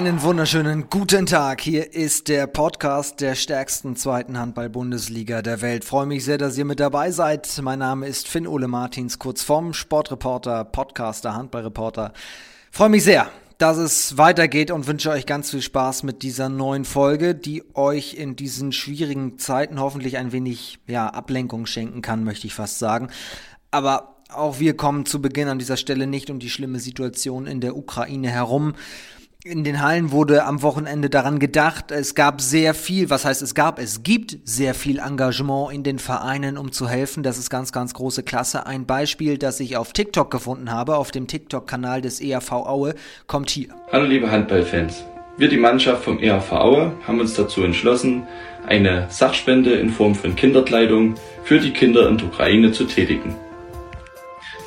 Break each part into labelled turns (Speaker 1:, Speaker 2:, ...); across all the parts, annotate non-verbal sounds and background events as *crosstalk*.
Speaker 1: Einen wunderschönen guten Tag. Hier ist der Podcast der stärksten zweiten Handball-Bundesliga der Welt. Freue mich sehr, dass ihr mit dabei seid. Mein Name ist Finn Ole Martins, kurz vom Sportreporter, Podcaster, Handballreporter. Freue mich sehr, dass es weitergeht und wünsche euch ganz viel Spaß mit dieser neuen Folge, die euch in diesen schwierigen Zeiten hoffentlich ein wenig ja, Ablenkung schenken kann, möchte ich fast sagen. Aber auch wir kommen zu Beginn an dieser Stelle nicht um die schlimme Situation in der Ukraine herum. In den Hallen wurde am Wochenende daran gedacht, es gab sehr viel, was heißt es gab, es gibt sehr viel Engagement in den Vereinen, um zu helfen. Das ist ganz, ganz große Klasse. Ein Beispiel, das ich auf TikTok gefunden habe, auf dem TikTok-Kanal des ERV Aue, kommt hier.
Speaker 2: Hallo liebe Handballfans. Wir, die Mannschaft vom ERV Aue, haben uns dazu entschlossen, eine Sachspende in Form von Kinderkleidung für die Kinder in der Ukraine zu tätigen.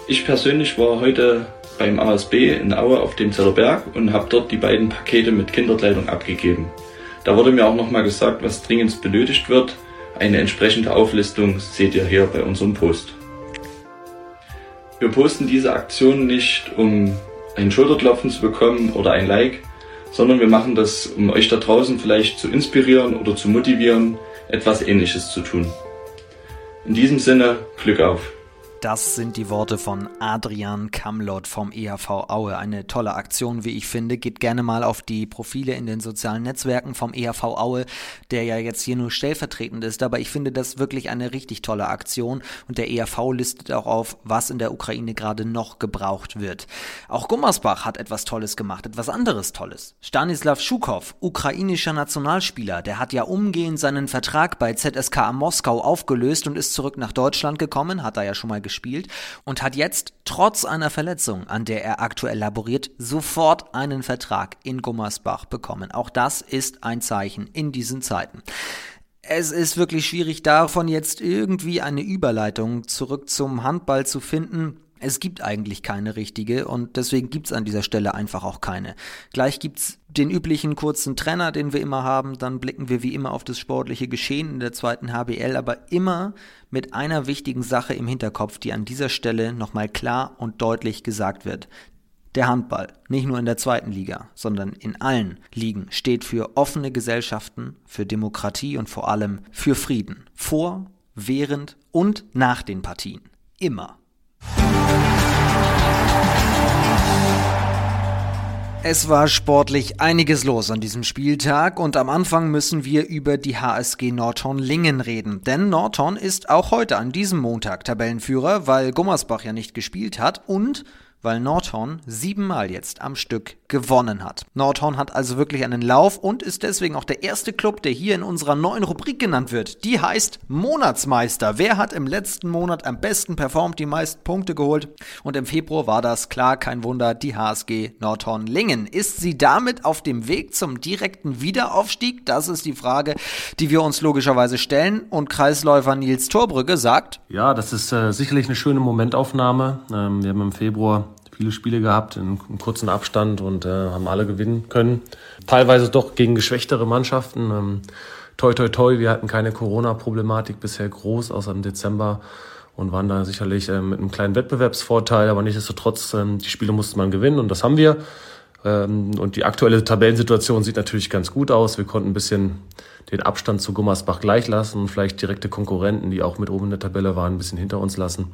Speaker 2: Ich persönlich war heute beim ASB in Aue auf dem Zellerberg und habe dort die beiden Pakete mit Kinderkleidung abgegeben. Da wurde mir auch nochmal gesagt, was dringend benötigt wird. Eine entsprechende Auflistung seht ihr hier bei unserem Post. Wir posten diese Aktion nicht, um ein Schulterklopfen zu bekommen oder ein Like, sondern wir machen das, um euch da draußen vielleicht zu inspirieren oder zu motivieren, etwas Ähnliches zu tun. In diesem Sinne, Glück auf!
Speaker 1: Das sind die Worte von Adrian Kamlott vom EHV Aue. Eine tolle Aktion, wie ich finde. Geht gerne mal auf die Profile in den sozialen Netzwerken vom EHV Aue, der ja jetzt hier nur stellvertretend ist. Aber ich finde das wirklich eine richtig tolle Aktion und der EHV listet auch auf, was in der Ukraine gerade noch gebraucht wird. Auch Gummersbach hat etwas Tolles gemacht, etwas anderes Tolles. Stanislav Schukow, ukrainischer Nationalspieler, der hat ja umgehend seinen Vertrag bei ZSK Moskau aufgelöst und ist zurück nach Deutschland gekommen, hat er ja schon mal gespielt und hat jetzt trotz einer Verletzung, an der er aktuell laboriert, sofort einen Vertrag in Gummersbach bekommen. Auch das ist ein Zeichen in diesen Zeiten. Es ist wirklich schwierig davon jetzt irgendwie eine Überleitung zurück zum Handball zu finden. Es gibt eigentlich keine richtige und deswegen gibt es an dieser Stelle einfach auch keine. Gleich gibt es den üblichen kurzen Trenner, den wir immer haben, dann blicken wir wie immer auf das sportliche Geschehen in der zweiten HBL, aber immer mit einer wichtigen Sache im Hinterkopf, die an dieser Stelle nochmal klar und deutlich gesagt wird. Der Handball, nicht nur in der zweiten Liga, sondern in allen Ligen, steht für offene Gesellschaften, für Demokratie und vor allem für Frieden. Vor, während und nach den Partien. Immer. Es war sportlich einiges los an diesem Spieltag und am Anfang müssen wir über die HSG Nordhorn-Lingen reden. Denn Nordhorn ist auch heute an diesem Montag Tabellenführer, weil Gummersbach ja nicht gespielt hat und weil Nordhorn siebenmal jetzt am Stück gewonnen hat. Nordhorn hat also wirklich einen Lauf und ist deswegen auch der erste Club, der hier in unserer neuen Rubrik genannt wird. Die heißt Monatsmeister. Wer hat im letzten Monat am besten performt, die meisten Punkte geholt? Und im Februar war das klar, kein Wunder, die HSG Nordhorn Lingen. Ist sie damit auf dem Weg zum direkten Wiederaufstieg? Das ist die Frage, die wir uns logischerweise stellen. Und Kreisläufer Nils Torbrücke sagt,
Speaker 3: ja, das ist äh, sicherlich eine schöne Momentaufnahme. Ähm, wir haben im Februar viele Spiele gehabt in einem kurzen Abstand und äh, haben alle gewinnen können. Teilweise doch gegen geschwächtere Mannschaften. Ähm, toi, toi, toi, wir hatten keine Corona-Problematik bisher groß, außer im Dezember und waren da sicherlich äh, mit einem kleinen Wettbewerbsvorteil, aber nichtsdestotrotz, ähm, die Spiele musste man gewinnen und das haben wir. Ähm, und die aktuelle Tabellensituation sieht natürlich ganz gut aus. Wir konnten ein bisschen den Abstand zu Gummersbach gleich lassen und vielleicht direkte Konkurrenten, die auch mit oben in der Tabelle waren, ein bisschen hinter uns lassen.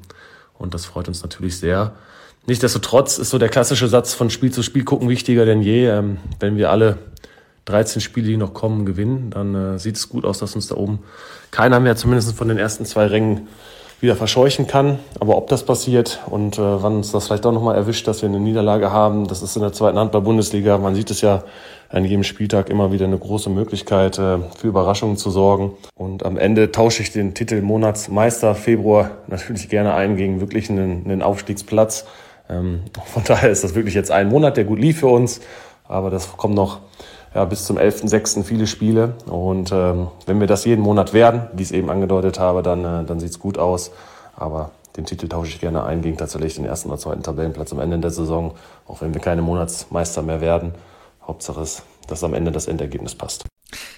Speaker 3: Und das freut uns natürlich sehr. Nichtsdestotrotz ist so der klassische Satz von Spiel zu Spiel gucken wichtiger denn je. Ähm, wenn wir alle 13 Spiele, die noch kommen, gewinnen, dann äh, sieht es gut aus, dass uns da oben keiner mehr zumindest von den ersten zwei Rängen wieder verscheuchen kann. Aber ob das passiert und äh, wann uns das vielleicht auch nochmal erwischt, dass wir eine Niederlage haben, das ist in der zweiten Handball-Bundesliga. Man sieht es ja an jedem Spieltag immer wieder eine große Möglichkeit, äh, für Überraschungen zu sorgen. Und am Ende tausche ich den Titel Monatsmeister Februar natürlich gerne ein gegen wirklich einen, einen Aufstiegsplatz. Ähm, *laughs* von daher ist das wirklich jetzt ein Monat, der gut lief für uns. Aber das kommt noch ja, bis zum 11.06. viele Spiele. Und ähm, wenn wir das jeden Monat werden, wie ich es eben angedeutet habe, dann, äh, dann sieht es gut aus. Aber den Titel tausche ich gerne ein gegen tatsächlich den ersten oder zweiten Tabellenplatz am Ende der Saison, auch wenn wir keine Monatsmeister mehr werden. Hauptsache ist, dass am Ende das Endergebnis passt.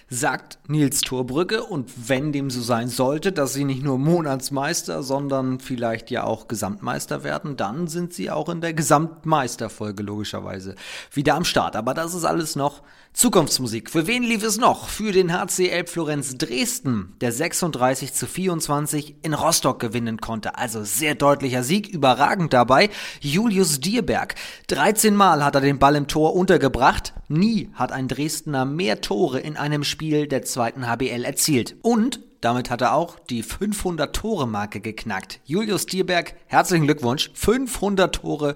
Speaker 1: Sagt Nils Turbrücke. Und wenn dem so sein sollte, dass sie nicht nur Monatsmeister, sondern vielleicht ja auch Gesamtmeister werden, dann sind sie auch in der Gesamtmeisterfolge logischerweise wieder am Start. Aber das ist alles noch Zukunftsmusik. Für wen lief es noch? Für den HCL Florenz Dresden, der 36 zu 24 in Rostock gewinnen konnte. Also sehr deutlicher Sieg, überragend dabei. Julius Dierberg. 13 Mal hat er den Ball im Tor untergebracht. Nie hat ein Dresdner mehr Tore in einem Spiel der zweiten HBL erzielt. Und damit hat er auch die 500-Tore-Marke geknackt. Julius Dierberg, herzlichen Glückwunsch. 500 Tore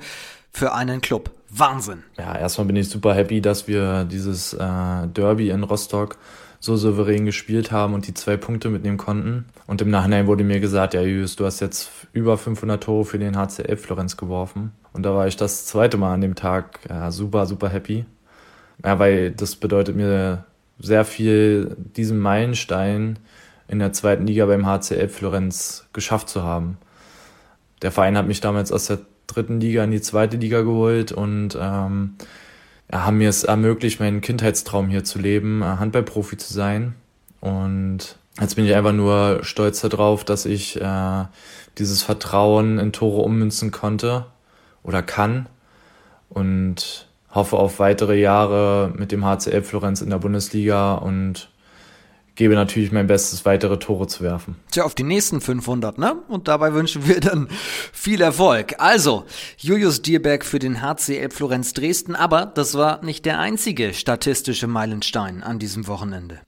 Speaker 1: für einen Club. Wahnsinn.
Speaker 4: Ja, erstmal bin ich super happy, dass wir dieses äh, Derby in Rostock so souverän gespielt haben und die zwei Punkte mitnehmen konnten. Und im Nachhinein wurde mir gesagt, ja Julius, du hast jetzt über 500 Tore für den HCL Florenz geworfen. Und da war ich das zweite Mal an dem Tag ja, super, super happy. Ja, weil das bedeutet mir sehr viel, diesen Meilenstein in der zweiten Liga beim HCL Florenz geschafft zu haben. Der Verein hat mich damals aus der dritten Liga in die zweite Liga geholt und ähm, ja, haben mir es ermöglicht, meinen Kindheitstraum hier zu leben, äh, Handballprofi zu sein. Und jetzt bin ich einfach nur stolz darauf, dass ich äh, dieses Vertrauen in Tore ummünzen konnte oder kann. Und hoffe auf weitere Jahre mit dem HCL Florenz in der Bundesliga und gebe natürlich mein Bestes, weitere Tore zu werfen.
Speaker 1: Tja, auf die nächsten 500, ne? Und dabei wünschen wir dann viel Erfolg. Also, Julius Dierberg für den HCL Florenz Dresden, aber das war nicht der einzige statistische Meilenstein an diesem Wochenende.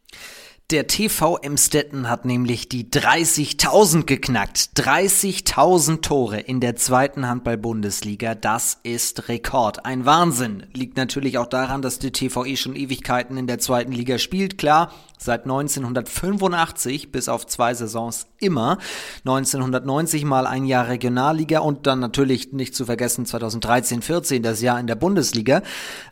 Speaker 1: Der TV Emstetten hat nämlich die 30.000 geknackt. 30.000 Tore in der zweiten Handball-Bundesliga. Das ist Rekord. Ein Wahnsinn. Liegt natürlich auch daran, dass die TVE schon Ewigkeiten in der zweiten Liga spielt. Klar, seit 1985 bis auf zwei Saisons immer. 1990 mal ein Jahr Regionalliga und dann natürlich nicht zu vergessen 2013, 14 das Jahr in der Bundesliga.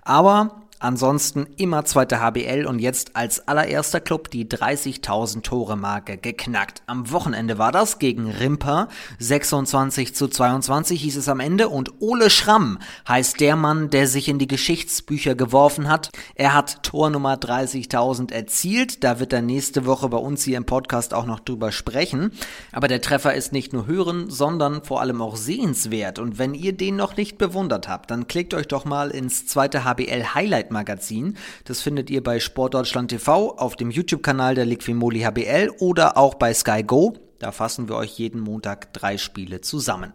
Speaker 1: Aber Ansonsten immer zweite HBL und jetzt als allererster Club die 30.000 Tore Marke geknackt. Am Wochenende war das gegen Rimper. 26 zu 22 hieß es am Ende und Ole Schramm heißt der Mann, der sich in die Geschichtsbücher geworfen hat. Er hat Tor Nummer 30.000 erzielt. Da wird er nächste Woche bei uns hier im Podcast auch noch drüber sprechen. Aber der Treffer ist nicht nur hören, sondern vor allem auch sehenswert. Und wenn ihr den noch nicht bewundert habt, dann klickt euch doch mal ins zweite HBL Highlight Magazin. Das findet ihr bei Sportdeutschland TV, auf dem YouTube-Kanal der Liquimoli HBL oder auch bei Sky Go. Da fassen wir euch jeden Montag drei Spiele zusammen.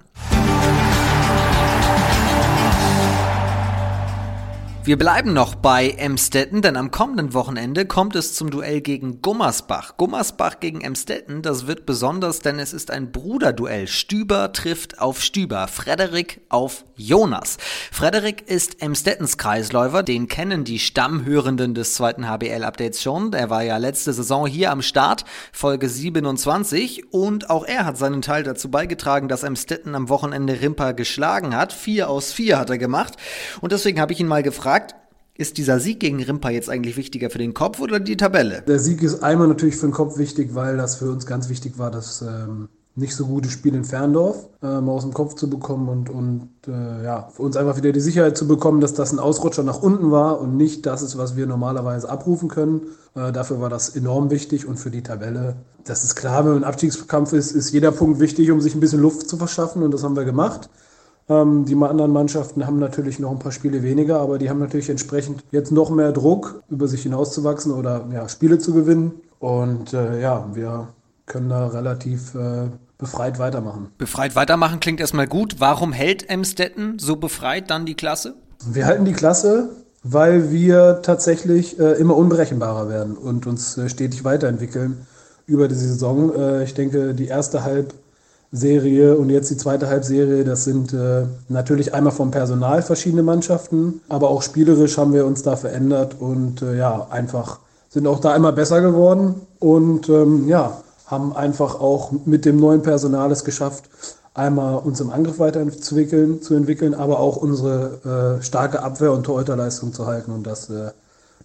Speaker 1: Wir bleiben noch bei Emstetten, denn am kommenden Wochenende kommt es zum Duell gegen Gummersbach. Gummersbach gegen Emstetten, das wird besonders, denn es ist ein Bruderduell. Stüber trifft auf Stüber, Frederik auf Jonas. Frederik ist Emstettens Kreisläufer, den kennen die Stammhörenden des zweiten HBL-Updates schon. Er war ja letzte Saison hier am Start, Folge 27, und auch er hat seinen Teil dazu beigetragen, dass Emstetten am Wochenende Rimper geschlagen hat. Vier aus vier hat er gemacht. Und deswegen habe ich ihn mal gefragt, ist dieser Sieg gegen Rimpa jetzt eigentlich wichtiger für den Kopf oder die Tabelle?
Speaker 5: Der Sieg ist einmal natürlich für den Kopf wichtig, weil das für uns ganz wichtig war, das ähm, nicht so gute Spiel in Ferndorf ähm, aus dem Kopf zu bekommen und, und äh, ja, für uns einfach wieder die Sicherheit zu bekommen, dass das ein Ausrutscher nach unten war und nicht das ist, was wir normalerweise abrufen können. Äh, dafür war das enorm wichtig und für die Tabelle, das ist klar, wenn im Abstiegskampf ist, ist jeder Punkt wichtig, um sich ein bisschen Luft zu verschaffen und das haben wir gemacht. Ähm, die anderen Mannschaften haben natürlich noch ein paar Spiele weniger, aber die haben natürlich entsprechend jetzt noch mehr Druck, über sich hinauszuwachsen oder ja, Spiele zu gewinnen. Und äh, ja, wir können da relativ äh, befreit weitermachen.
Speaker 1: Befreit weitermachen klingt erstmal gut. Warum hält Emstetten so befreit dann die Klasse?
Speaker 5: Wir halten die Klasse, weil wir tatsächlich äh, immer unberechenbarer werden und uns äh, stetig weiterentwickeln über die Saison. Äh, ich denke, die erste Halb Serie und jetzt die zweite Halbserie, das sind äh, natürlich einmal vom Personal verschiedene Mannschaften, aber auch spielerisch haben wir uns da verändert und äh, ja, einfach sind auch da immer besser geworden und ähm, ja, haben einfach auch mit dem neuen Personal es geschafft, einmal uns im Angriff weiterzuentwickeln, zu entwickeln, aber auch unsere äh, starke Abwehr- und Torhüterleistung zu halten und das, äh,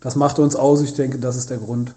Speaker 5: das macht uns aus. Ich denke, das ist der Grund,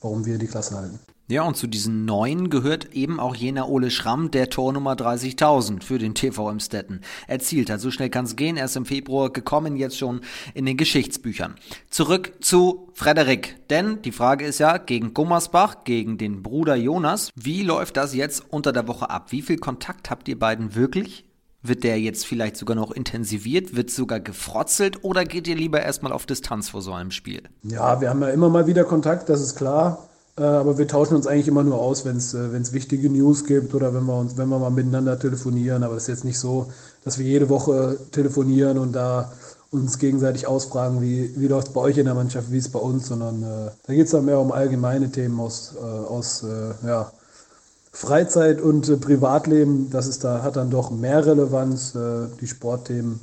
Speaker 5: warum wir die Klasse halten.
Speaker 1: Ja, und zu diesen neuen gehört eben auch jener Ole Schramm, der Tornummer 30.000 für den TV Stetten erzielt hat. So schnell kann es gehen. Er ist im Februar gekommen, jetzt schon in den Geschichtsbüchern. Zurück zu Frederik. Denn die Frage ist ja, gegen Gummersbach, gegen den Bruder Jonas, wie läuft das jetzt unter der Woche ab? Wie viel Kontakt habt ihr beiden wirklich? Wird der jetzt vielleicht sogar noch intensiviert? Wird sogar gefrotzelt? Oder geht ihr lieber erstmal auf Distanz vor so einem Spiel?
Speaker 5: Ja, wir haben ja immer mal wieder Kontakt, das ist klar. Äh, aber wir tauschen uns eigentlich immer nur aus, wenn es äh, wichtige News gibt oder wenn wir uns, wenn wir mal miteinander telefonieren. Aber es ist jetzt nicht so, dass wir jede Woche telefonieren und da uns gegenseitig ausfragen, wie, wie läuft es bei euch in der Mannschaft, wie ist es bei uns, sondern äh, da geht es dann mehr um allgemeine Themen aus, äh, aus äh, ja, Freizeit und äh, Privatleben. Das ist da, hat dann doch mehr Relevanz. die Sportthemen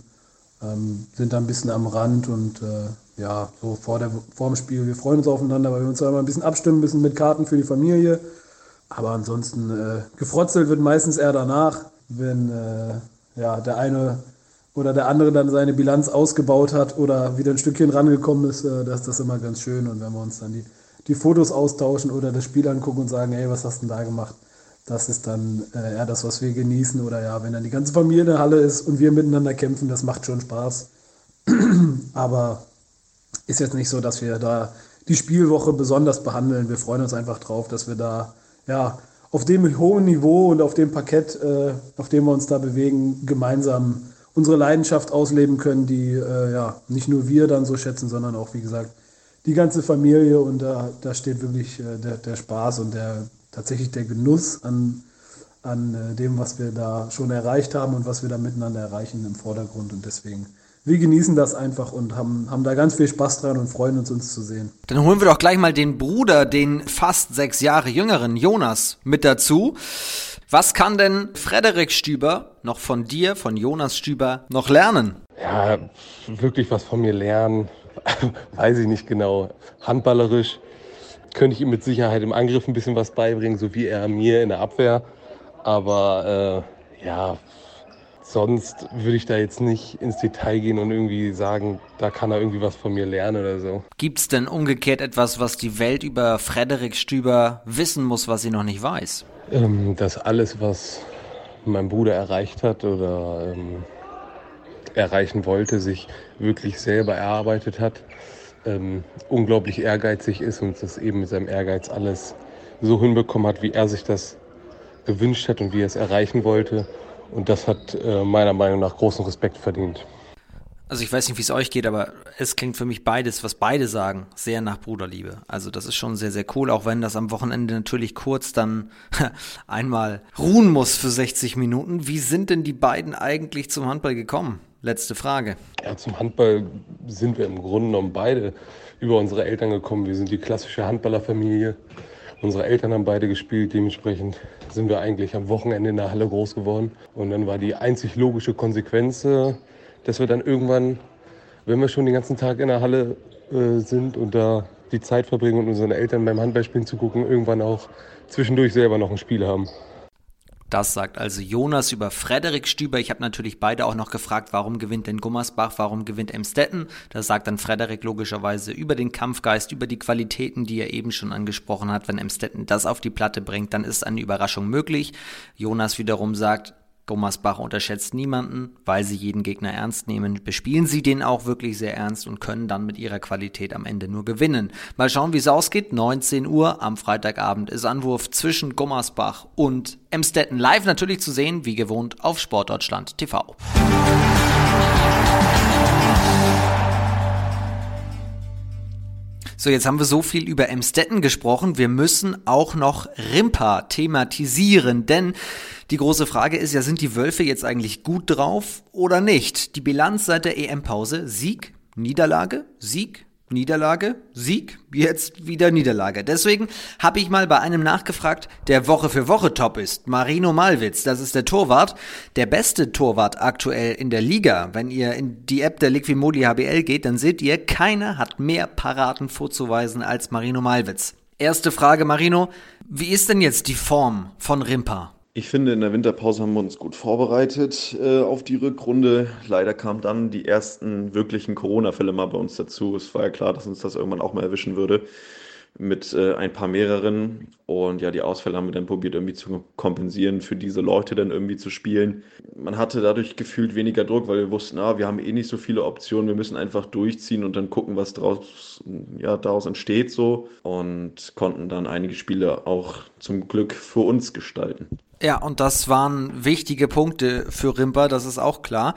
Speaker 5: ähm, sind da ein bisschen am Rand und ja, so vor, der, vor dem Spiel. Wir freuen uns aufeinander, weil wir uns immer ein bisschen abstimmen, bisschen mit Karten für die Familie. Aber ansonsten äh, gefrotzelt wird meistens eher danach, wenn äh, ja, der eine oder der andere dann seine Bilanz ausgebaut hat oder wieder ein Stückchen rangekommen ist. Äh, das ist das immer ganz schön. Und wenn wir uns dann die, die Fotos austauschen oder das Spiel angucken und sagen, hey, was hast du denn da gemacht? Das ist dann äh, eher das, was wir genießen. Oder ja, wenn dann die ganze Familie in der Halle ist und wir miteinander kämpfen, das macht schon Spaß. *clears throat* Aber ist jetzt nicht so, dass wir da die Spielwoche besonders behandeln. Wir freuen uns einfach drauf, dass wir da ja auf dem hohen Niveau und auf dem Parkett, äh, auf dem wir uns da bewegen, gemeinsam unsere Leidenschaft ausleben können, die äh, ja nicht nur wir dann so schätzen, sondern auch, wie gesagt, die ganze Familie. Und da, da steht wirklich äh, der, der Spaß und der tatsächlich der Genuss an, an äh, dem, was wir da schon erreicht haben und was wir da miteinander erreichen im Vordergrund. Und deswegen wir genießen das einfach und haben, haben da ganz viel Spaß dran und freuen uns, uns zu sehen.
Speaker 1: Dann holen wir doch gleich mal den Bruder, den fast sechs Jahre jüngeren Jonas mit dazu. Was kann denn Frederik Stüber noch von dir, von Jonas Stüber, noch lernen?
Speaker 6: Ja, wirklich was von mir lernen, *laughs* weiß ich nicht genau. Handballerisch könnte ich ihm mit Sicherheit im Angriff ein bisschen was beibringen, so wie er mir in der Abwehr. Aber äh, ja, sonst würde ich da jetzt nicht ins Detail gehen und irgendwie sagen, da kann er irgendwie was von mir lernen oder so.
Speaker 1: Gibt es denn umgekehrt etwas, was die Welt über Frederik Stüber wissen muss, was sie noch nicht weiß?
Speaker 6: Ähm, dass alles, was mein Bruder erreicht hat oder ähm, erreichen wollte, sich wirklich selber erarbeitet hat, ähm, unglaublich ehrgeizig ist und das eben mit seinem Ehrgeiz alles so hinbekommen hat, wie er sich das gewünscht hat und wie er es erreichen wollte und das hat äh, meiner Meinung nach großen Respekt verdient.
Speaker 1: Also ich weiß nicht, wie es euch geht, aber es klingt für mich beides, was beide sagen, sehr nach Bruderliebe. Also das ist schon sehr, sehr cool, auch wenn das am Wochenende natürlich kurz dann *laughs* einmal ruhen muss für 60 Minuten. Wie sind denn die beiden eigentlich zum Handball gekommen? Letzte Frage.
Speaker 6: Ja, zum Handball sind wir im Grunde genommen beide über unsere Eltern gekommen. Wir sind die klassische Handballerfamilie. Unsere Eltern haben beide gespielt, dementsprechend sind wir eigentlich am Wochenende in der Halle groß geworden. Und dann war die einzig logische Konsequenz, äh, dass wir dann irgendwann, wenn wir schon den ganzen Tag in der Halle äh, sind und da die Zeit verbringen und unseren Eltern beim Handballspielen zu gucken, irgendwann auch zwischendurch selber noch ein Spiel haben.
Speaker 1: Das sagt also Jonas über Frederik Stüber. Ich habe natürlich beide auch noch gefragt, warum gewinnt denn Gummersbach, warum gewinnt Emstetten? Das sagt dann Frederik logischerweise über den Kampfgeist, über die Qualitäten, die er eben schon angesprochen hat. Wenn Emstetten das auf die Platte bringt, dann ist eine Überraschung möglich. Jonas wiederum sagt, Gummersbach unterschätzt niemanden, weil sie jeden Gegner ernst nehmen, bespielen sie den auch wirklich sehr ernst und können dann mit ihrer Qualität am Ende nur gewinnen. Mal schauen, wie es ausgeht. 19 Uhr am Freitagabend ist Anwurf zwischen Gummersbach und Emstetten. Live natürlich zu sehen, wie gewohnt, auf Sportdeutschland TV. So, jetzt haben wir so viel über Emstetten gesprochen. Wir müssen auch noch Rimpa thematisieren, denn die große Frage ist ja, sind die Wölfe jetzt eigentlich gut drauf oder nicht? Die Bilanz seit der EM-Pause, Sieg, Niederlage, Sieg, Niederlage, Sieg, jetzt wieder Niederlage. Deswegen habe ich mal bei einem nachgefragt, der Woche für Woche top ist. Marino Malwitz, das ist der Torwart, der beste Torwart aktuell in der Liga. Wenn ihr in die App der Liquimoli HBL geht, dann seht ihr, keiner hat mehr Paraden vorzuweisen als Marino Malwitz. Erste Frage, Marino, wie ist denn jetzt die Form von Rimpa?
Speaker 7: Ich finde, in der Winterpause haben wir uns gut vorbereitet äh, auf die Rückrunde. Leider kamen dann die ersten wirklichen Corona-Fälle mal bei uns dazu. Es war ja klar, dass uns das irgendwann auch mal erwischen würde. mit äh, ein paar mehreren. Und ja, die Ausfälle haben wir dann probiert irgendwie zu kompensieren, für diese Leute dann irgendwie zu spielen. Man hatte dadurch gefühlt weniger Druck, weil wir wussten, ah, wir haben eh nicht so viele Optionen, wir müssen einfach durchziehen und dann gucken, was draus, ja, daraus entsteht so. Und konnten dann einige Spiele auch zum Glück für uns gestalten.
Speaker 1: Ja, und das waren wichtige Punkte für Rimper, das ist auch klar.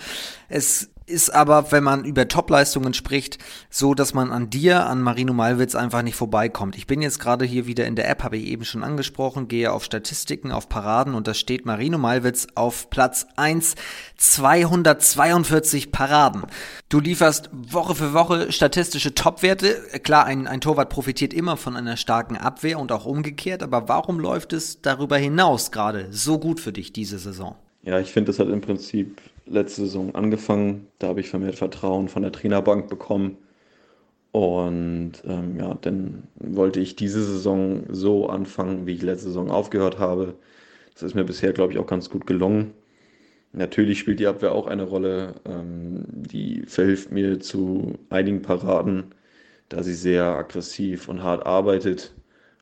Speaker 1: Es ist aber, wenn man über Topleistungen spricht, so, dass man an dir, an Marino Malwitz einfach nicht vorbeikommt. Ich bin jetzt gerade hier wieder in der App, habe ich eben schon angesprochen, gehe auf Statistiken, auf Paraden und da steht Marino Malwitz auf Platz 1, 242 Paraden. Du lieferst Woche für Woche statistische Topwerte. Klar, ein, ein Torwart profitiert immer von einer starken Abwehr und auch umgekehrt, aber warum läuft es darüber hinaus gerade so gut für dich diese Saison?
Speaker 7: Ja, ich finde, das hat im Prinzip letzte Saison angefangen. Da habe ich vermehrt Vertrauen von der Trainerbank bekommen. Und ähm, ja, dann wollte ich diese Saison so anfangen, wie ich letzte Saison aufgehört habe. Das ist mir bisher, glaube ich, auch ganz gut gelungen. Natürlich spielt die Abwehr auch eine Rolle. Ähm, die verhilft mir zu einigen Paraden, da sie sehr aggressiv und hart arbeitet.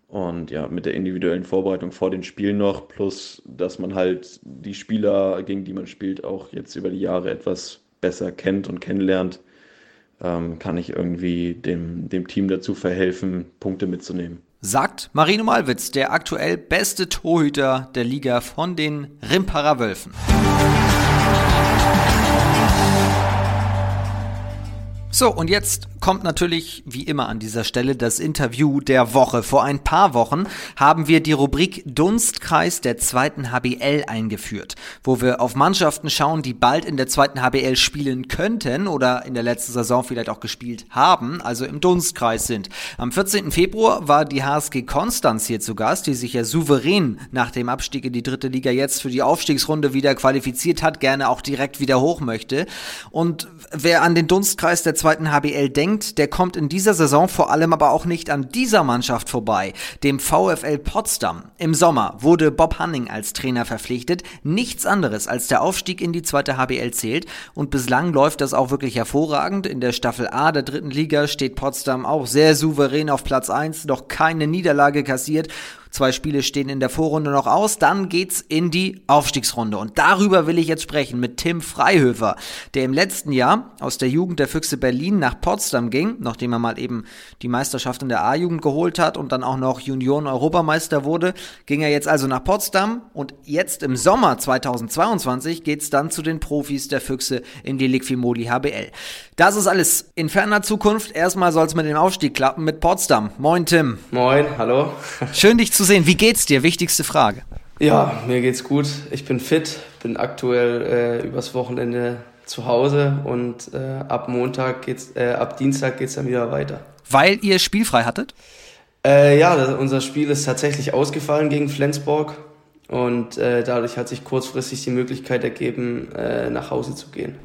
Speaker 7: Und ja, mit der individuellen Vorbereitung vor den Spielen noch, plus dass man halt die Spieler, gegen die man spielt, auch jetzt über die Jahre etwas besser kennt und kennenlernt, ähm, kann ich irgendwie dem, dem Team dazu verhelfen, Punkte mitzunehmen.
Speaker 1: Sagt Marino Malwitz, der aktuell beste Torhüter der Liga von den Rimparer Wölfen. So, und jetzt kommt natürlich wie immer an dieser Stelle das Interview der Woche. Vor ein paar Wochen haben wir die Rubrik Dunstkreis der zweiten HBL eingeführt, wo wir auf Mannschaften schauen, die bald in der zweiten HBL spielen könnten oder in der letzten Saison vielleicht auch gespielt haben, also im Dunstkreis sind. Am 14. Februar war die HSG Konstanz hier zu Gast, die sich ja souverän nach dem Abstieg in die dritte Liga jetzt für die Aufstiegsrunde wieder qualifiziert hat, gerne auch direkt wieder hoch möchte. Und wer an den Dunstkreis der zweiten HBL denkt, der kommt in dieser Saison vor allem aber auch nicht an dieser Mannschaft vorbei, dem VfL Potsdam. Im Sommer wurde Bob Hanning als Trainer verpflichtet. Nichts anderes als der Aufstieg in die zweite HBL zählt und bislang läuft das auch wirklich hervorragend. In der Staffel A der dritten Liga steht Potsdam auch sehr souverän auf Platz 1, noch keine Niederlage kassiert Zwei Spiele stehen in der Vorrunde noch aus. Dann geht's in die Aufstiegsrunde. Und darüber will ich jetzt sprechen mit Tim Freihöfer, der im letzten Jahr aus der Jugend der Füchse Berlin nach Potsdam ging, nachdem er mal eben die Meisterschaft in der A-Jugend geholt hat und dann auch noch Junioren-Europameister wurde, ging er jetzt also nach Potsdam und jetzt im Sommer 2022 geht's dann zu den Profis der Füchse in die Liquimoli HBL. Das ist alles in ferner Zukunft. Erstmal soll's mit dem Aufstieg klappen mit Potsdam. Moin Tim.
Speaker 8: Moin, hallo.
Speaker 1: Schön dich zu sehen. Wie geht's dir? Wichtigste Frage.
Speaker 8: Ja, mir geht's gut. Ich bin fit, bin aktuell äh, übers Wochenende zu Hause und äh, ab Montag geht's, äh, ab Dienstag geht's dann wieder weiter.
Speaker 1: Weil ihr spielfrei hattet?
Speaker 8: Äh, ja, unser Spiel ist tatsächlich ausgefallen gegen Flensburg und äh, dadurch hat sich kurzfristig die Möglichkeit ergeben, äh, nach Hause zu gehen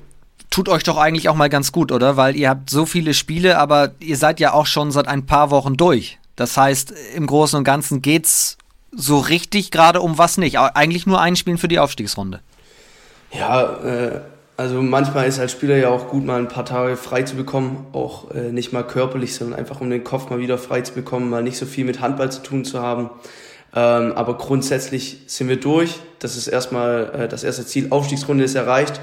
Speaker 1: tut euch doch eigentlich auch mal ganz gut, oder? Weil ihr habt so viele Spiele, aber ihr seid ja auch schon seit ein paar Wochen durch. Das heißt, im Großen und Ganzen geht's so richtig gerade um was nicht. Eigentlich nur ein Spielen für die Aufstiegsrunde.
Speaker 8: Ja, äh, also manchmal ist als Spieler ja auch gut, mal ein paar Tage frei zu bekommen. Auch äh, nicht mal körperlich, sondern einfach um den Kopf mal wieder frei zu bekommen, mal nicht so viel mit Handball zu tun zu haben. Ähm, aber grundsätzlich sind wir durch. Das ist erstmal äh, das erste Ziel. Aufstiegsrunde ist erreicht.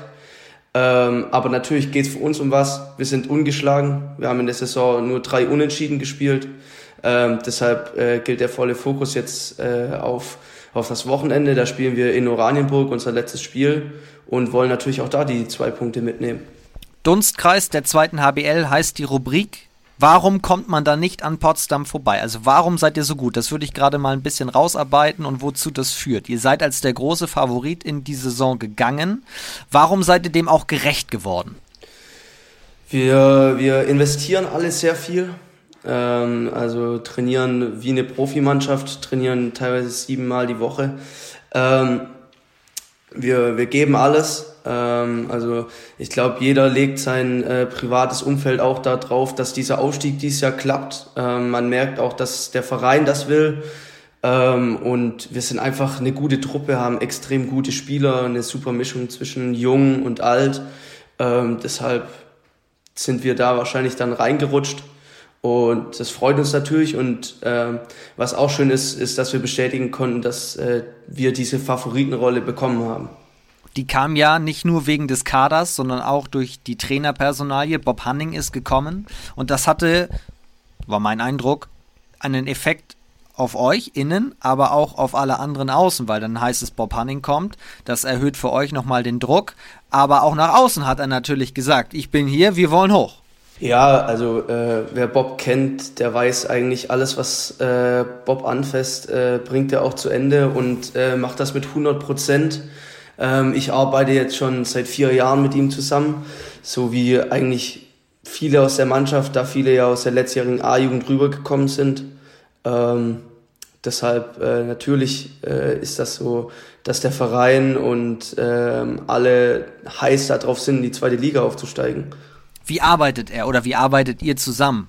Speaker 8: Ähm, aber natürlich geht's für uns um was. Wir sind ungeschlagen. Wir haben in der Saison nur drei Unentschieden gespielt. Ähm, deshalb äh, gilt der volle Fokus jetzt äh, auf, auf das Wochenende. Da spielen wir in Oranienburg unser letztes Spiel und wollen natürlich auch da die zwei Punkte mitnehmen.
Speaker 1: Dunstkreis der zweiten HBL heißt die Rubrik. Warum kommt man da nicht an Potsdam vorbei? Also warum seid ihr so gut? Das würde ich gerade mal ein bisschen rausarbeiten und wozu das führt. Ihr seid als der große Favorit in die Saison gegangen. Warum seid ihr dem auch gerecht geworden?
Speaker 8: Wir, wir investieren alle sehr viel. Ähm, also trainieren wie eine Profimannschaft, trainieren teilweise siebenmal die Woche. Ähm, wir, wir geben alles. Ähm, also ich glaube, jeder legt sein äh, privates Umfeld auch darauf, dass dieser Aufstieg dieses Jahr klappt. Ähm, man merkt auch, dass der Verein das will. Ähm, und wir sind einfach eine gute Truppe, haben extrem gute Spieler, eine super Mischung zwischen jung und alt. Ähm, deshalb sind wir da wahrscheinlich dann reingerutscht. Und das freut uns natürlich. Und äh, was auch schön ist, ist, dass wir bestätigen konnten, dass äh, wir diese Favoritenrolle bekommen haben.
Speaker 1: Die kam ja nicht nur wegen des Kaders, sondern auch durch die Trainerpersonalie. Bob Hanning ist gekommen und das hatte, war mein Eindruck, einen Effekt auf euch innen, aber auch auf alle anderen außen, weil dann heißt es, Bob Hanning kommt. Das erhöht für euch nochmal den Druck. Aber auch nach außen hat er natürlich gesagt, ich bin hier, wir wollen hoch.
Speaker 8: Ja, also äh, wer Bob kennt, der weiß eigentlich alles, was äh, Bob anfasst, äh, bringt er auch zu Ende und äh, macht das mit 100 Prozent. Ähm, ich arbeite jetzt schon seit vier Jahren mit ihm zusammen, so wie eigentlich viele aus der Mannschaft, da viele ja aus der letztjährigen A-Jugend rübergekommen sind. Ähm, deshalb äh, natürlich äh, ist das so, dass der Verein und ähm, alle heiß darauf sind, in die zweite Liga aufzusteigen.
Speaker 1: Wie arbeitet er oder wie arbeitet ihr zusammen?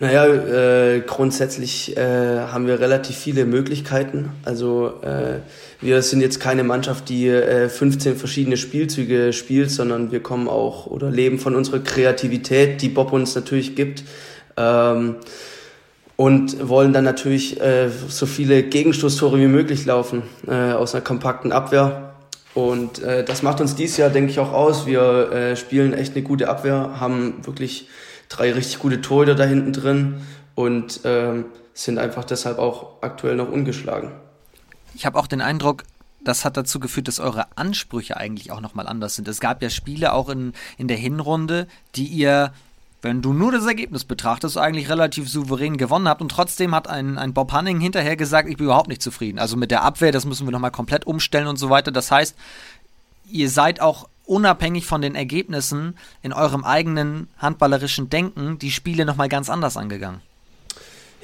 Speaker 8: Naja, äh, grundsätzlich äh, haben wir relativ viele Möglichkeiten. Also äh, wir sind jetzt keine Mannschaft, die äh, 15 verschiedene Spielzüge spielt, sondern wir kommen auch oder leben von unserer Kreativität, die Bob uns natürlich gibt. Ähm, und wollen dann natürlich äh, so viele Gegenstoßtore wie möglich laufen äh, aus einer kompakten Abwehr. Und äh, das macht uns dieses Jahr, denke ich, auch aus. Wir äh, spielen echt eine gute Abwehr, haben wirklich drei richtig gute Torhüter da hinten drin und ähm, sind einfach deshalb auch aktuell noch ungeschlagen.
Speaker 1: Ich habe auch den Eindruck, das hat dazu geführt, dass eure Ansprüche eigentlich auch nochmal anders sind. Es gab ja Spiele auch in, in der Hinrunde, die ihr wenn du nur das Ergebnis betrachtest, eigentlich relativ souverän gewonnen habt und trotzdem hat ein, ein Bob Hanning hinterher gesagt, ich bin überhaupt nicht zufrieden. Also mit der Abwehr, das müssen wir nochmal komplett umstellen und so weiter. Das heißt, ihr seid auch unabhängig von den Ergebnissen in eurem eigenen handballerischen Denken die Spiele nochmal ganz anders angegangen.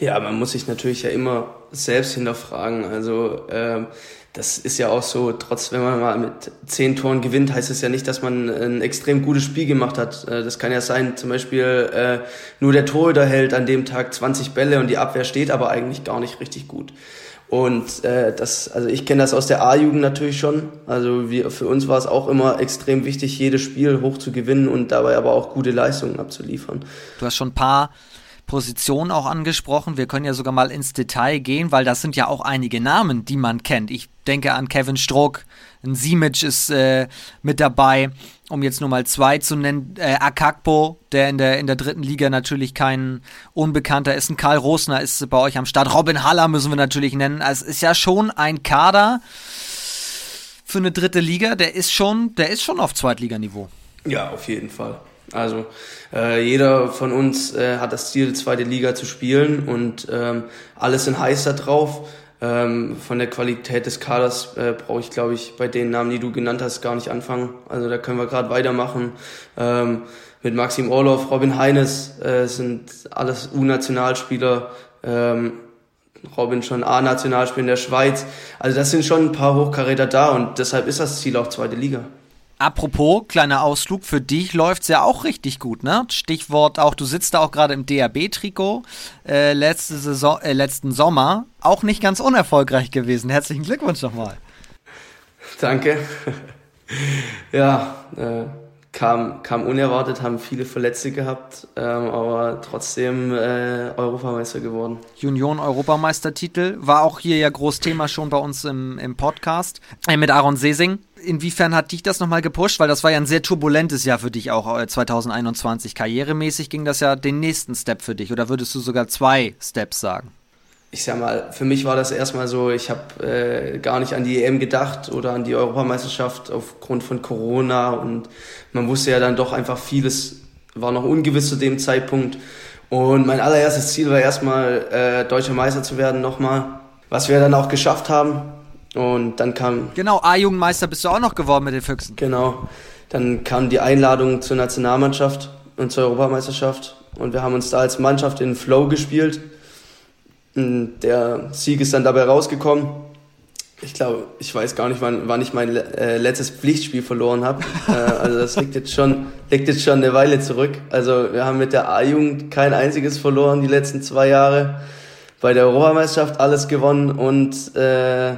Speaker 8: Ja, man muss sich natürlich ja immer selbst hinterfragen. Also äh, das ist ja auch so, trotz wenn man mal mit zehn Toren gewinnt, heißt es ja nicht, dass man ein extrem gutes Spiel gemacht hat. Äh, das kann ja sein, zum Beispiel äh, nur der Torhüter hält an dem Tag 20 Bälle und die Abwehr steht aber eigentlich gar nicht richtig gut. Und äh, das, also ich kenne das aus der A-Jugend natürlich schon. Also wir, für uns war es auch immer extrem wichtig, jedes Spiel hoch zu gewinnen und dabei aber auch gute Leistungen abzuliefern.
Speaker 1: Du hast schon ein paar Position auch angesprochen. Wir können ja sogar mal ins Detail gehen, weil das sind ja auch einige Namen, die man kennt. Ich denke an Kevin Struck, ein Simic ist äh, mit dabei, um jetzt nur mal zwei zu nennen. Äh, Akakpo, der in der, in der dritten Liga natürlich kein Unbekannter ist. Ein Karl Rosner ist bei euch am Start. Robin Haller müssen wir natürlich nennen. Also es ist ja schon ein Kader für eine dritte Liga, der ist schon, der ist schon auf Zweitliganiveau.
Speaker 8: Ja, auf jeden Fall. Also äh, jeder von uns äh, hat das Ziel, zweite Liga zu spielen und ähm, alle sind heiß da drauf. Ähm, von der Qualität des Kaders äh, brauche ich, glaube ich, bei den Namen, die du genannt hast, gar nicht anfangen. Also da können wir gerade weitermachen. Ähm, mit Maxim Orlov, Robin Heines äh, sind alles U-Nationalspieler. Ähm, Robin schon A-Nationalspieler in der Schweiz. Also das sind schon ein paar Hochkaräter da und deshalb ist das Ziel auch zweite Liga.
Speaker 1: Apropos, kleiner Ausflug, für dich läuft es ja auch richtig gut, ne? Stichwort auch, du sitzt da auch gerade im DAB-Trikot, äh, äh, letzten Sommer, auch nicht ganz unerfolgreich gewesen. Herzlichen Glückwunsch nochmal.
Speaker 8: Danke. *laughs* ja, äh, kam, kam unerwartet, haben viele Verletzte gehabt, ähm, aber trotzdem äh, Europameister geworden.
Speaker 1: Union-Europameistertitel war auch hier ja groß Thema schon bei uns im, im Podcast äh, mit Aaron Sesing inwiefern hat dich das nochmal gepusht? Weil das war ja ein sehr turbulentes Jahr für dich auch 2021. Äh, Karrieremäßig ging das ja den nächsten Step für dich. Oder würdest du sogar zwei Steps sagen?
Speaker 8: Ich sag mal, für mich war das erstmal so, ich habe äh, gar nicht an die EM gedacht oder an die Europameisterschaft aufgrund von Corona und man wusste ja dann doch einfach vieles war noch ungewiss zu dem Zeitpunkt. Und mein allererstes Ziel war erstmal äh, deutscher Meister zu werden nochmal, was wir dann auch geschafft haben. Und dann kam.
Speaker 1: Genau, A-Jugendmeister bist du auch noch geworden mit den Füchsen.
Speaker 8: Genau. Dann kam die Einladung zur Nationalmannschaft und zur Europameisterschaft. Und wir haben uns da als Mannschaft in Flow gespielt. Und der Sieg ist dann dabei rausgekommen. Ich glaube, ich weiß gar nicht, wann, wann ich mein äh, letztes Pflichtspiel verloren habe. äh, also das liegt jetzt schon, liegt jetzt schon eine Weile zurück. Also wir haben mit der A-Jugend kein einziges verloren die letzten zwei Jahre. Bei der Europameisterschaft alles gewonnen und äh,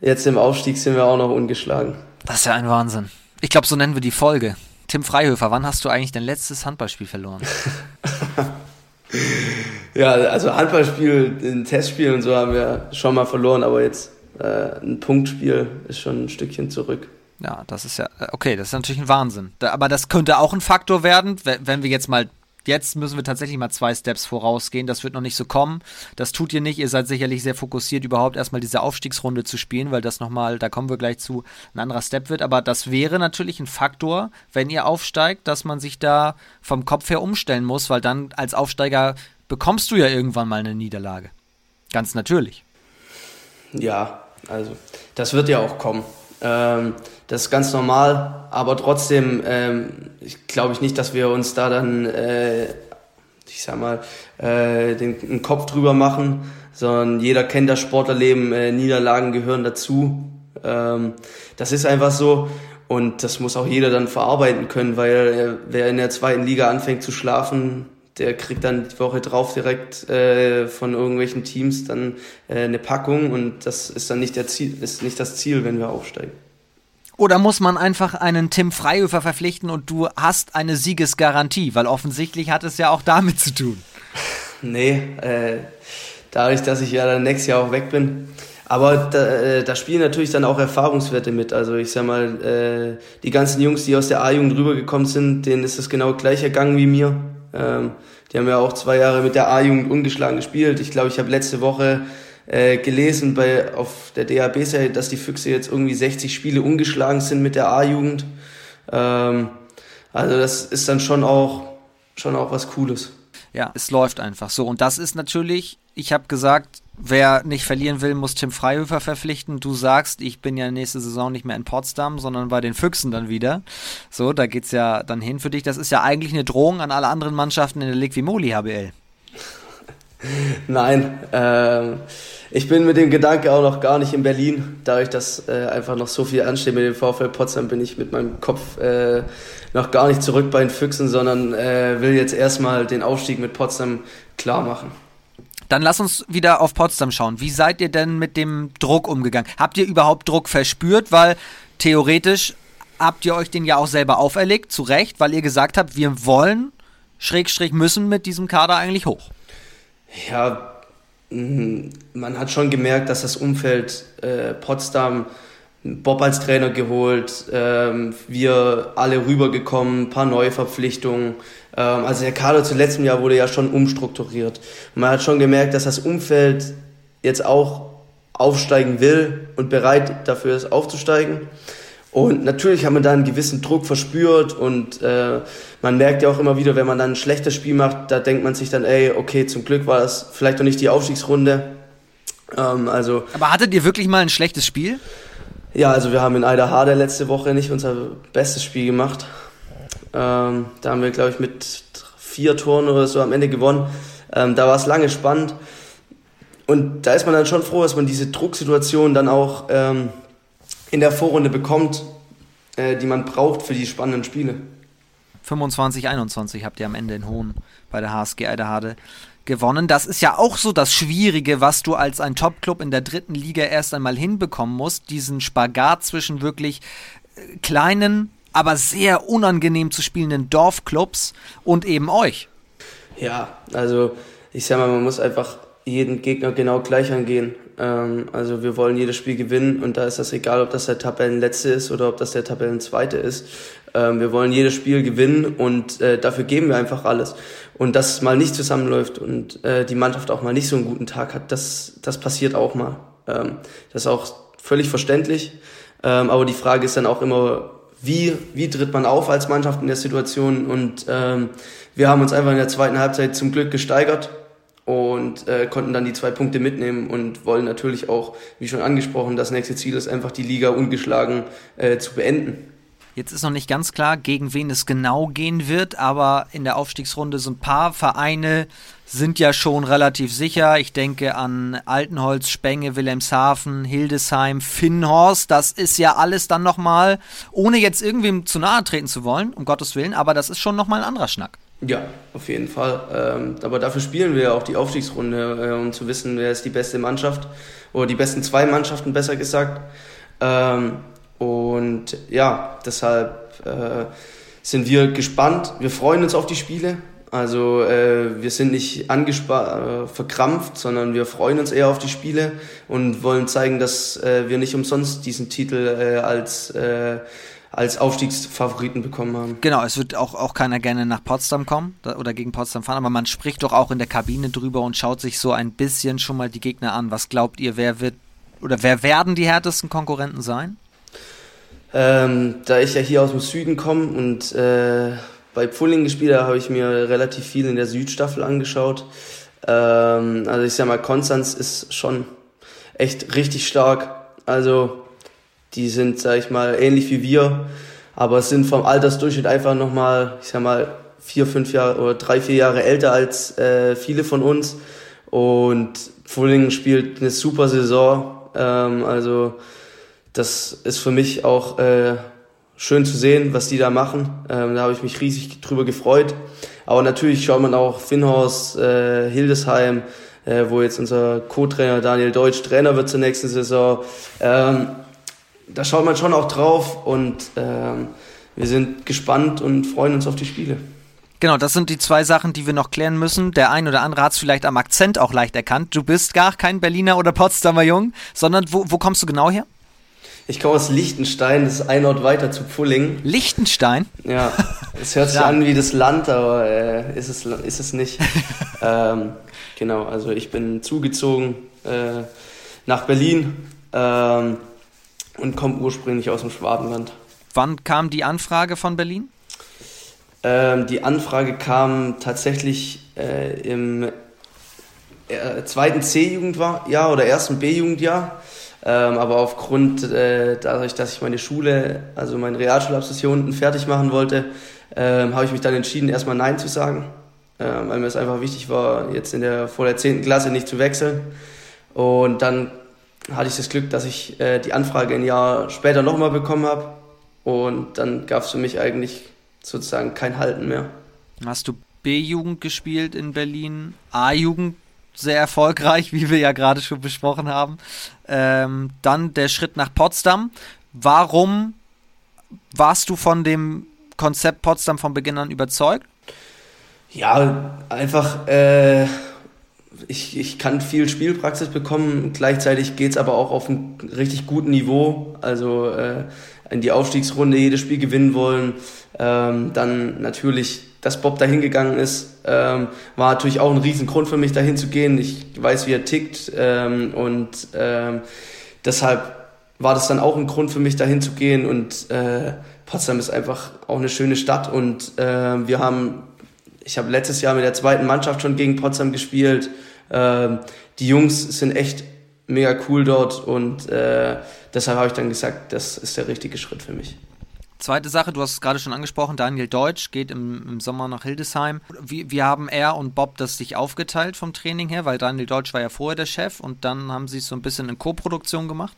Speaker 8: Jetzt im Aufstieg sind wir auch noch ungeschlagen.
Speaker 1: Das ist ja ein Wahnsinn. Ich glaube, so nennen wir die Folge. Tim Freihöfer, wann hast du eigentlich dein letztes Handballspiel verloren? *laughs*
Speaker 8: Ja, also Handballspiel, ein Testspiel und so haben wir schon mal verloren, aber jetzt äh, ein Punktspiel ist schon ein Stückchen zurück.
Speaker 1: Ja, das ist ja, okay, das ist natürlich ein Wahnsinn. Da, aber das könnte auch ein Faktor werden, wenn wir jetzt mal Jetzt müssen wir tatsächlich mal zwei Steps vorausgehen. Das wird noch nicht so kommen. Das tut ihr nicht. Ihr seid sicherlich sehr fokussiert, überhaupt erstmal diese Aufstiegsrunde zu spielen, weil das nochmal, da kommen wir gleich zu, ein anderer Step wird. Aber das wäre natürlich ein Faktor, wenn ihr aufsteigt, dass man sich da vom Kopf her umstellen muss, weil dann als Aufsteiger bekommst du ja irgendwann mal eine Niederlage. Ganz natürlich.
Speaker 8: Ja, also das wird ja auch kommen. Ähm, das ist ganz normal, aber trotzdem ähm, glaube ich nicht, dass wir uns da dann, äh, ich sag mal, äh, den, den Kopf drüber machen, sondern jeder kennt das Sportlerleben, äh, Niederlagen gehören dazu. Ähm, das ist einfach so und das muss auch jeder dann verarbeiten können, weil äh, wer in der zweiten Liga anfängt zu schlafen, der kriegt dann die Woche drauf direkt äh, von irgendwelchen Teams dann äh, eine Packung und das ist dann nicht der Ziel, ist nicht das Ziel, wenn wir aufsteigen.
Speaker 1: Oder muss man einfach einen Tim Freihöfer verpflichten und du hast eine Siegesgarantie? Weil offensichtlich hat es ja auch damit zu tun. *laughs*
Speaker 8: Nee, äh, dadurch, dass ich ja dann nächstes Jahr auch weg bin. Aber da, äh, da spielen natürlich dann auch Erfahrungswerte mit. Also ich sag mal, äh, die ganzen Jungs, die aus der A-Jugend rübergekommen sind, denen ist es genau gleich ergangen wie mir. Ähm, die haben ja auch zwei Jahre mit der A-Jugend ungeschlagen gespielt. Ich glaube, ich habe letzte Woche äh, gelesen bei, auf der DAB-Seite, dass die Füchse jetzt irgendwie 60 Spiele ungeschlagen sind mit der A-Jugend. Ähm, also das ist dann schon auch, schon auch was Cooles.
Speaker 1: Ja, es läuft einfach so. Und das ist natürlich, ich habe gesagt, wer nicht verlieren will, muss Tim Freihöfer verpflichten. Du sagst, ich bin ja nächste Saison nicht mehr in Potsdam, sondern bei den Füchsen dann wieder. So, da geht's ja dann hin für dich. Das ist ja eigentlich eine Drohung an alle anderen Mannschaften in der Ligue wie Moli HBL. *laughs*
Speaker 8: Nein, ähm, ich bin mit dem Gedanke auch noch gar nicht in Berlin. Dadurch, dass äh, einfach noch so viel ansteht mit dem VfL Potsdam, bin ich mit meinem Kopf äh, noch gar nicht zurück bei den Füchsen, sondern äh, will jetzt erstmal den Aufstieg mit Potsdam klar machen.
Speaker 1: Dann lass uns wieder auf Potsdam schauen. Wie seid ihr denn mit dem Druck umgegangen? Habt ihr überhaupt Druck verspürt? Weil theoretisch habt ihr euch den ja auch selber auferlegt, zu Recht, weil ihr gesagt habt, wir wollen, Schrägstrich müssen mit diesem Kader eigentlich hoch.
Speaker 8: Ja, man hat schon gemerkt, dass das Umfeld äh, Potsdam Bob als Trainer geholt, ähm, wir alle rübergekommen, ein paar neue Verpflichtungen. Ähm, also der Kader zu letztem Jahr wurde ja schon umstrukturiert. Man hat schon gemerkt, dass das Umfeld jetzt auch aufsteigen will und bereit dafür ist, aufzusteigen. Und natürlich haben wir da einen gewissen Druck verspürt und äh, man merkt ja auch immer wieder, wenn man dann ein schlechtes Spiel macht, da denkt man sich dann, ey, okay, zum Glück war das vielleicht noch nicht die Aufstiegsrunde.
Speaker 1: Ähm, also, Aber hattet ihr wirklich mal ein schlechtes Spiel?
Speaker 8: Ja, also wir haben in Eiderhade letzte Woche nicht unser bestes Spiel gemacht. Ähm, da haben wir, glaube ich, mit vier Toren oder so am Ende gewonnen. Ähm, da war es lange spannend. Und da ist man dann schon froh, dass man diese Drucksituation dann auch ähm, in der Vorrunde bekommt, äh, die man braucht für die spannenden Spiele.
Speaker 1: 25, 21 habt ihr am Ende in Hohn bei der HSG Eiderhade gewonnen. Das ist ja auch so das Schwierige, was du als ein Top-Club in der dritten Liga erst einmal hinbekommen musst. Diesen Spagat zwischen wirklich äh, kleinen, aber sehr unangenehm zu spielenden Dorfclubs und eben euch.
Speaker 8: Ja, also ich sag mal, man muss einfach jeden Gegner genau gleich angehen. Ähm, also wir wollen jedes Spiel gewinnen und da ist das egal, ob das der Tabellenletzte ist oder ob das der Tabellenzweite ist. Ähm, wir wollen jedes Spiel gewinnen und äh, dafür geben wir einfach alles. Und dass mal nicht zusammenläuft und äh, die Mannschaft auch mal nicht so einen guten Tag hat, das, das passiert auch mal. Ähm, das ist auch völlig verständlich. Ähm, aber die Frage ist dann auch immer, wie, wie tritt man auf als Mannschaft in der Situation? Und ähm, wir haben uns einfach in der zweiten Halbzeit zum Glück gesteigert und äh, konnten dann die zwei Punkte mitnehmen und wollen natürlich auch, wie schon angesprochen, das nächste Ziel ist einfach die Liga ungeschlagen äh, zu beenden.
Speaker 1: Jetzt ist noch nicht ganz klar, gegen wen es genau gehen wird, aber in der Aufstiegsrunde so ein paar Vereine sind ja schon relativ sicher. Ich denke an Altenholz, Spenge, Wilhelmshaven, Hildesheim, Finnhorst. Das ist ja alles dann nochmal, ohne jetzt irgendwem zu nahe treten zu wollen, um Gottes Willen, aber das ist schon nochmal ein anderer Schnack.
Speaker 8: Ja, auf jeden Fall. Ähm, aber dafür spielen wir ja auch die Aufstiegsrunde, äh, um zu wissen, wer ist die beste Mannschaft oder die besten zwei Mannschaften, besser gesagt. Ähm, und ja, deshalb äh, sind wir gespannt. Wir freuen uns auf die Spiele. Also äh, wir sind nicht angespart, äh, verkrampft, sondern wir freuen uns eher auf die Spiele und wollen zeigen, dass äh, wir nicht umsonst diesen Titel äh, als äh, als Aufstiegsfavoriten bekommen haben.
Speaker 1: Genau, es wird auch, auch keiner gerne nach Potsdam kommen oder gegen Potsdam fahren, aber man spricht doch auch in der Kabine drüber und schaut sich so ein bisschen schon mal die Gegner an. Was glaubt ihr, wer wird oder wer werden die härtesten Konkurrenten sein?
Speaker 8: Ähm, da ich ja hier aus dem Süden komme und äh, bei Pfulling gespielt habe, habe ich mir relativ viel in der Südstaffel angeschaut. Ähm, also ich sag mal, Konstanz ist schon echt richtig stark. Also die sind, sag ich mal, ähnlich wie wir, aber sind vom Altersdurchschnitt einfach nochmal, ich sag mal, vier, fünf Jahre oder drei, vier Jahre älter als äh, viele von uns. Und Fulling spielt eine super Saison. Ähm, also das ist für mich auch äh, schön zu sehen, was die da machen. Ähm, da habe ich mich riesig drüber gefreut. Aber natürlich schaut man auch Finnhorst, äh, Hildesheim, äh, wo jetzt unser Co-Trainer Daniel Deutsch Trainer wird zur nächsten Saison. Ähm, da schaut man schon auch drauf und ähm, wir sind gespannt und freuen uns auf die Spiele.
Speaker 1: Genau, das sind die zwei Sachen, die wir noch klären müssen. Der ein oder andere hat es vielleicht am Akzent auch leicht erkannt. Du bist gar kein Berliner oder Potsdamer Jung, sondern wo, wo kommst du genau her?
Speaker 8: Ich komme aus Liechtenstein, das ist ein Ort weiter zu Pulling.
Speaker 1: Liechtenstein?
Speaker 8: Ja, es hört sich ja. an wie das Land, aber äh, ist, es, ist es nicht. *laughs* ähm, genau, also ich bin zugezogen äh, nach Berlin. Ähm, und komme ursprünglich aus dem Schwabenland.
Speaker 1: Wann kam die Anfrage von Berlin?
Speaker 8: Ähm, die Anfrage kam tatsächlich äh, im äh, zweiten C-Jugendjahr oder ersten B-Jugendjahr. Ähm, aber aufgrund äh, dadurch, dass ich meine Schule, also meine Realschulabschluss unten fertig machen wollte, ähm, habe ich mich dann entschieden, erstmal Nein zu sagen, ähm, weil mir es einfach wichtig war, jetzt in der vor der 10. Klasse nicht zu wechseln. Und dann hatte ich das Glück, dass ich äh, die Anfrage ein Jahr später nochmal bekommen habe. Und dann gab es für mich eigentlich sozusagen kein Halten mehr.
Speaker 1: Hast du B-Jugend gespielt in Berlin, A-Jugend sehr erfolgreich, *laughs* wie wir ja gerade schon besprochen haben. Ähm, dann der Schritt nach Potsdam. Warum warst du von dem Konzept Potsdam von Beginn an überzeugt?
Speaker 8: Ja, einfach äh, ich, ich kann viel Spielpraxis bekommen, gleichzeitig geht es aber auch auf einem richtig guten Niveau. Also äh, in die Aufstiegsrunde jedes Spiel gewinnen wollen. Ähm, dann natürlich, dass Bob dahin gegangen ist, ähm, war natürlich auch ein Riesengrund für mich, dahin zu gehen. Ich weiß, wie er tickt ähm, und ähm, deshalb war das dann auch ein Grund für mich, dahin zu gehen. Und äh, Potsdam ist einfach auch eine schöne Stadt und äh, wir haben ich habe letztes Jahr mit der zweiten Mannschaft schon gegen Potsdam gespielt. Ähm, die Jungs sind echt mega cool dort und äh, deshalb habe ich dann gesagt, das ist der richtige Schritt für mich.
Speaker 1: Zweite Sache, du hast es gerade schon angesprochen, Daniel Deutsch geht im, im Sommer nach Hildesheim. Wie, wie haben er und Bob das sich aufgeteilt vom Training her? Weil Daniel Deutsch war ja vorher der Chef und dann haben sie es so ein bisschen in Co-Produktion gemacht?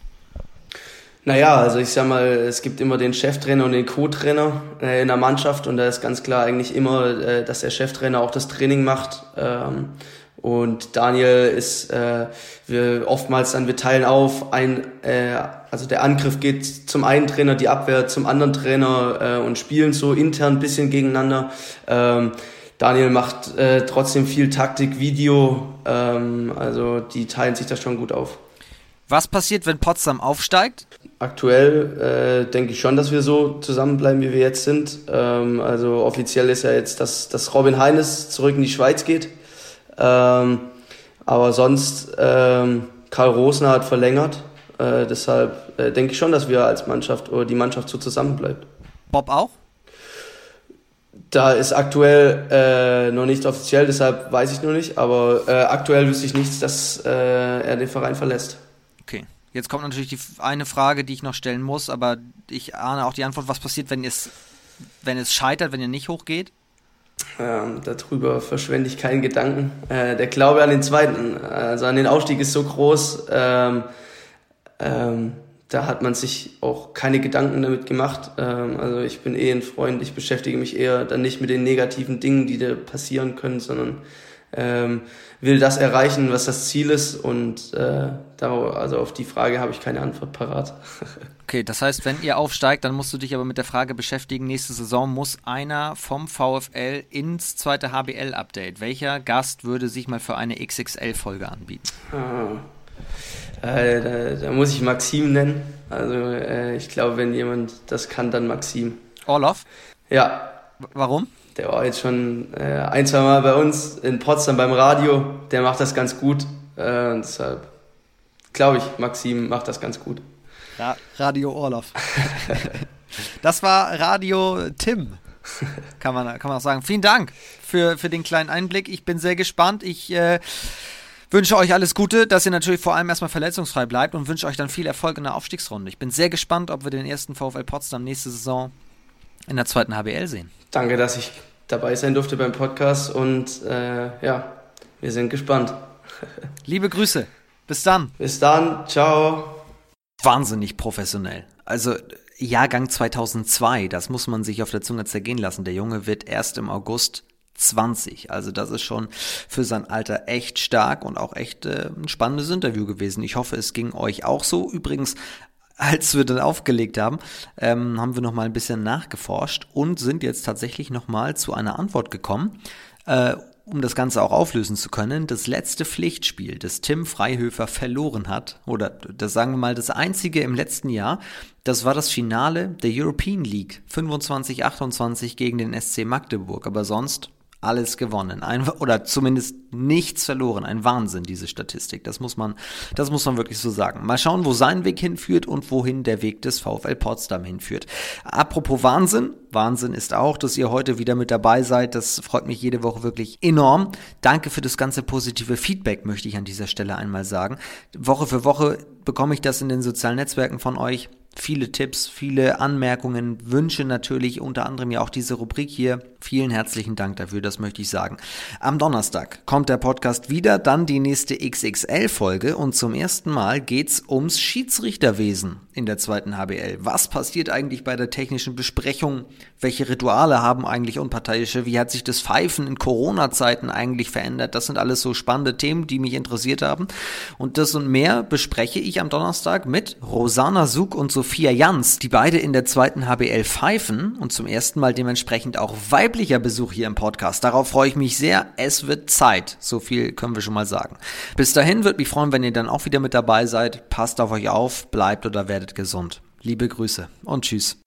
Speaker 8: Naja, also ich sag mal, es gibt immer den Cheftrainer und den Co-Trainer äh, in der Mannschaft und da ist ganz klar eigentlich immer, äh, dass der Cheftrainer auch das Training macht. Und Daniel ist, äh, wir oftmals dann, wir teilen auf, ein, äh, also der Angriff geht zum einen Trainer, die Abwehr zum anderen Trainer äh, und spielen so intern ein bisschen gegeneinander. Ähm, Daniel macht äh, trotzdem viel Taktik, Video, ähm, also die teilen sich das schon gut auf.
Speaker 1: Was passiert, wenn Potsdam aufsteigt?
Speaker 8: Aktuell äh, denke ich schon, dass wir so zusammenbleiben, wie wir jetzt sind. Ähm, also offiziell ist ja jetzt, dass, dass Robin Heines zurück in die Schweiz geht. Ähm, aber sonst, ähm, Karl Rosner hat verlängert. Äh, deshalb äh, denke ich schon, dass wir als Mannschaft oder die Mannschaft so zusammenbleibt.
Speaker 1: Bob auch?
Speaker 8: Da ist aktuell äh, noch nicht offiziell, deshalb weiß ich noch nicht. Aber äh, aktuell wüsste ich nichts, dass äh, er den Verein verlässt.
Speaker 1: Jetzt kommt natürlich die eine Frage, die ich noch stellen muss, aber ich ahne auch die Antwort, was passiert, wenn es, wenn es scheitert, wenn ihr nicht hochgeht?
Speaker 8: Ähm, darüber verschwende ich keinen Gedanken. Äh, der Glaube an den zweiten, also an den Aufstieg ist so groß, ähm, ähm, da hat man sich auch keine Gedanken damit gemacht. Ähm, also ich bin eh ein Freund, ich beschäftige mich eher dann nicht mit den negativen Dingen, die da passieren können, sondern ähm, will das erreichen, was das Ziel ist und äh, darauf, also auf die Frage habe ich keine Antwort parat. *laughs*
Speaker 1: Okay, das heißt, wenn ihr aufsteigt, dann musst du dich aber mit der Frage beschäftigen, nächste Saison muss einer vom VfL ins zweite HBL-Update. Welcher Gast würde sich mal für eine XXL-Folge anbieten?
Speaker 8: Ah. Äh, da, da, muss ich Maxim nennen. Also äh, ich glaube, wenn jemand das kann, dann Maxim.
Speaker 1: Orlov?
Speaker 8: Ja.
Speaker 1: Warum?
Speaker 8: Der war jetzt schon äh, ein, zwei Mal bei uns in Potsdam beim Radio. Der macht das ganz gut. Äh, deshalb glaube ich, Maxim macht das ganz gut.
Speaker 1: Ra Radio Orloff. *laughs* das war Radio Tim. Kann man, kann man auch sagen. Vielen Dank für, für den kleinen Einblick. Ich bin sehr gespannt. Ich äh, wünsche euch alles Gute, dass ihr natürlich vor allem erstmal verletzungsfrei bleibt und wünsche euch dann viel Erfolg in der Aufstiegsrunde. Ich bin sehr gespannt, ob wir den ersten VfL Potsdam nächste Saison in der zweiten HBL sehen.
Speaker 8: Danke, dass ich dabei sein durfte beim Podcast und äh, ja, wir sind gespannt. *laughs*
Speaker 1: Liebe Grüße. Bis dann.
Speaker 8: Bis dann. Ciao
Speaker 1: wahnsinnig professionell. Also Jahrgang 2002, das muss man sich auf der Zunge zergehen lassen. Der Junge wird erst im August 20. Also das ist schon für sein Alter echt stark und auch echt äh, ein spannendes Interview gewesen. Ich hoffe, es ging euch auch so. Übrigens, als wir dann aufgelegt haben, ähm, haben wir noch mal ein bisschen nachgeforscht und sind jetzt tatsächlich noch mal zu einer Antwort gekommen. Äh, um das Ganze auch auflösen zu können, das letzte Pflichtspiel, das Tim Freihöfer verloren hat, oder das sagen wir mal das einzige im letzten Jahr, das war das Finale der European League 25-28 gegen den SC Magdeburg. Aber sonst alles gewonnen. Ein, oder zumindest nichts verloren. Ein Wahnsinn, diese Statistik. Das muss man, das muss man wirklich so sagen. Mal schauen, wo sein Weg hinführt und wohin der Weg des VfL Potsdam hinführt. Apropos Wahnsinn. Wahnsinn ist auch, dass ihr heute wieder mit dabei seid. Das freut mich jede Woche wirklich enorm. Danke für das ganze positive Feedback, möchte ich an dieser Stelle einmal sagen. Woche für Woche bekomme ich das in den sozialen Netzwerken von euch viele Tipps, viele Anmerkungen, Wünsche natürlich, unter anderem ja auch diese Rubrik hier. Vielen herzlichen Dank dafür, das möchte ich sagen. Am Donnerstag kommt der Podcast wieder, dann die nächste XXL-Folge und zum ersten Mal geht's ums Schiedsrichterwesen in der zweiten HBL. Was passiert eigentlich bei der technischen Besprechung? Welche Rituale haben eigentlich Unparteiische? Wie hat sich das Pfeifen in Corona-Zeiten eigentlich verändert? Das sind alles so spannende Themen, die mich interessiert haben. Und das und mehr bespreche ich am Donnerstag mit Rosana Sug und Sophia Jans, die beide in der zweiten HBL pfeifen und zum ersten Mal dementsprechend auch weiblicher Besuch hier im Podcast. Darauf freue ich mich sehr. Es wird Zeit. So viel können wir schon mal sagen. Bis dahin würde mich freuen, wenn ihr dann auch wieder mit dabei seid. Passt auf euch auf, bleibt oder werdet gesund. Liebe Grüße und tschüss.